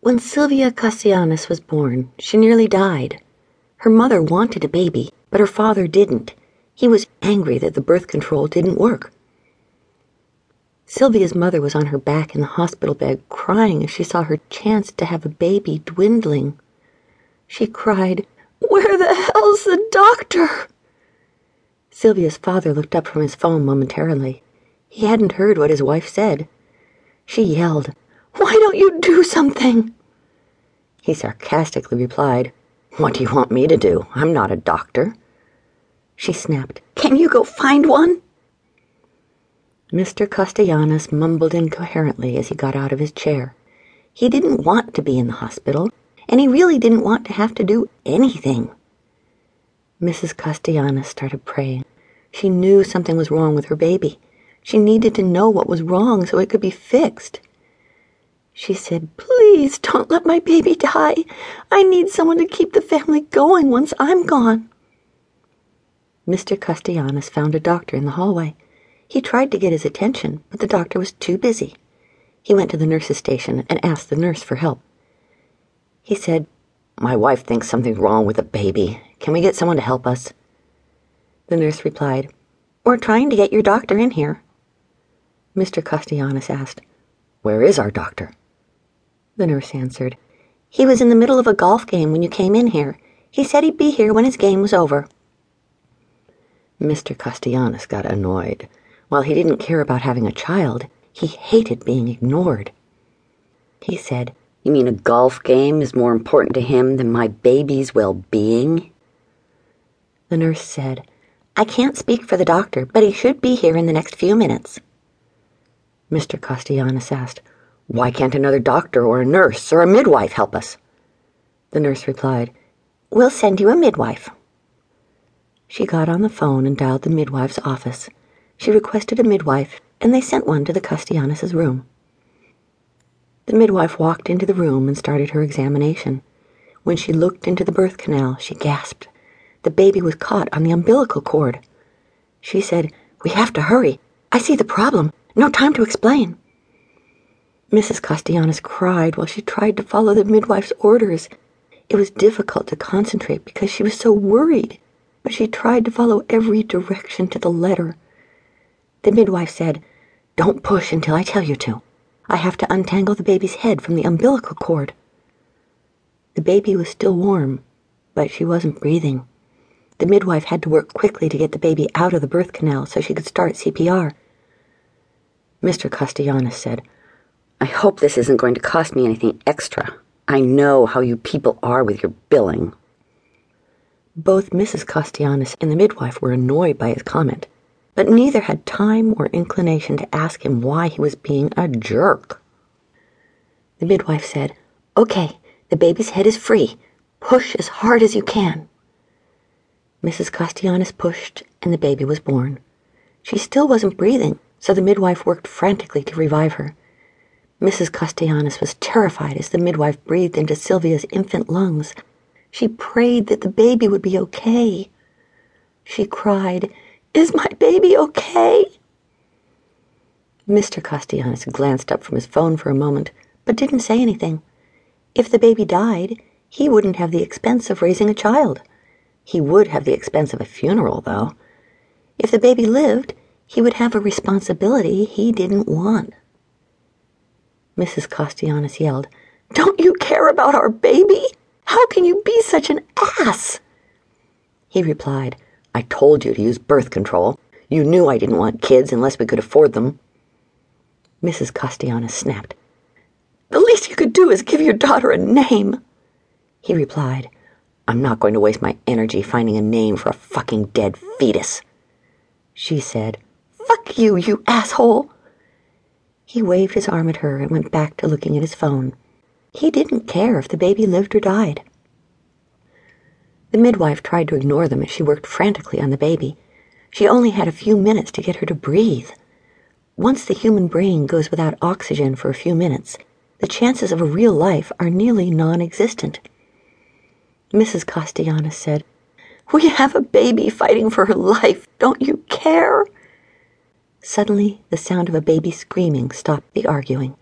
When Sylvia Castellanos was born, she nearly died. Her mother wanted a baby, but her father didn't. He was angry that the birth control didn't work. Sylvia's mother was on her back in the hospital bed, crying as she saw her chance to have a baby dwindling. She cried, Where the hell's the doctor? Sylvia's father looked up from his phone momentarily. He hadn't heard what his wife said. She yelled, why don't you do something? He sarcastically replied, What do you want me to do? I'm not a doctor. She snapped, Can you go find one? Mr. Castellanos mumbled incoherently as he got out of his chair. He didn't want to be in the hospital, and he really didn't want to have to do anything. Mrs. Castellanos started praying. She knew something was wrong with her baby. She needed to know what was wrong so it could be fixed. She said, Please don't let my baby die. I need someone to keep the family going once I'm gone. Mr. Castellanos found a doctor in the hallway. He tried to get his attention, but the doctor was too busy. He went to the nurse's station and asked the nurse for help. He said, My wife thinks something's wrong with the baby. Can we get someone to help us? The nurse replied, We're trying to get your doctor in here. Mr. Castellanos asked, Where is our doctor? The nurse answered. He was in the middle of a golf game when you came in here. He said he'd be here when his game was over. Mr. Castellanos got annoyed. While he didn't care about having a child, he hated being ignored. He said, You mean a golf game is more important to him than my baby's well being? The nurse said, I can't speak for the doctor, but he should be here in the next few minutes. Mr. Castellanos asked, why can't another doctor or a nurse or a midwife help us? The nurse replied, We'll send you a midwife. She got on the phone and dialed the midwife's office. She requested a midwife, and they sent one to the Castellanos' room. The midwife walked into the room and started her examination. When she looked into the birth canal, she gasped. The baby was caught on the umbilical cord. She said, We have to hurry. I see the problem. No time to explain. Mrs. Castellanos cried while she tried to follow the midwife's orders. It was difficult to concentrate because she was so worried, but she tried to follow every direction to the letter. The midwife said, Don't push until I tell you to. I have to untangle the baby's head from the umbilical cord. The baby was still warm, but she wasn't breathing. The midwife had to work quickly to get the baby out of the birth canal so she could start CPR. Mr. Castellanos said, I hope this isn't going to cost me anything extra. I know how you people are with your billing. Both Mrs. Castellanos and the midwife were annoyed by his comment, but neither had time or inclination to ask him why he was being a jerk. The midwife said, Okay, the baby's head is free. Push as hard as you can. Mrs. Castellanos pushed, and the baby was born. She still wasn't breathing, so the midwife worked frantically to revive her. Mrs. Castellanos was terrified as the midwife breathed into Sylvia's infant lungs. She prayed that the baby would be okay. She cried, Is my baby okay? Mr. Castellanos glanced up from his phone for a moment, but didn't say anything. If the baby died, he wouldn't have the expense of raising a child. He would have the expense of a funeral, though. If the baby lived, he would have a responsibility he didn't want. Mrs. Castellanos yelled. Don't you care about our baby? How can you be such an ass? He replied, I told you to use birth control. You knew I didn't want kids unless we could afford them. Mrs. Castellanos snapped. The least you could do is give your daughter a name. He replied, I'm not going to waste my energy finding a name for a fucking dead fetus. She said, Fuck you, you asshole. He waved his arm at her and went back to looking at his phone. He didn't care if the baby lived or died. The midwife tried to ignore them as she worked frantically on the baby. She only had a few minutes to get her to breathe. Once the human brain goes without oxygen for a few minutes, the chances of a real life are nearly non existent. Mrs. Castellanos said, We have a baby fighting for her life. Don't you care? Suddenly, the sound of a baby screaming stopped the arguing.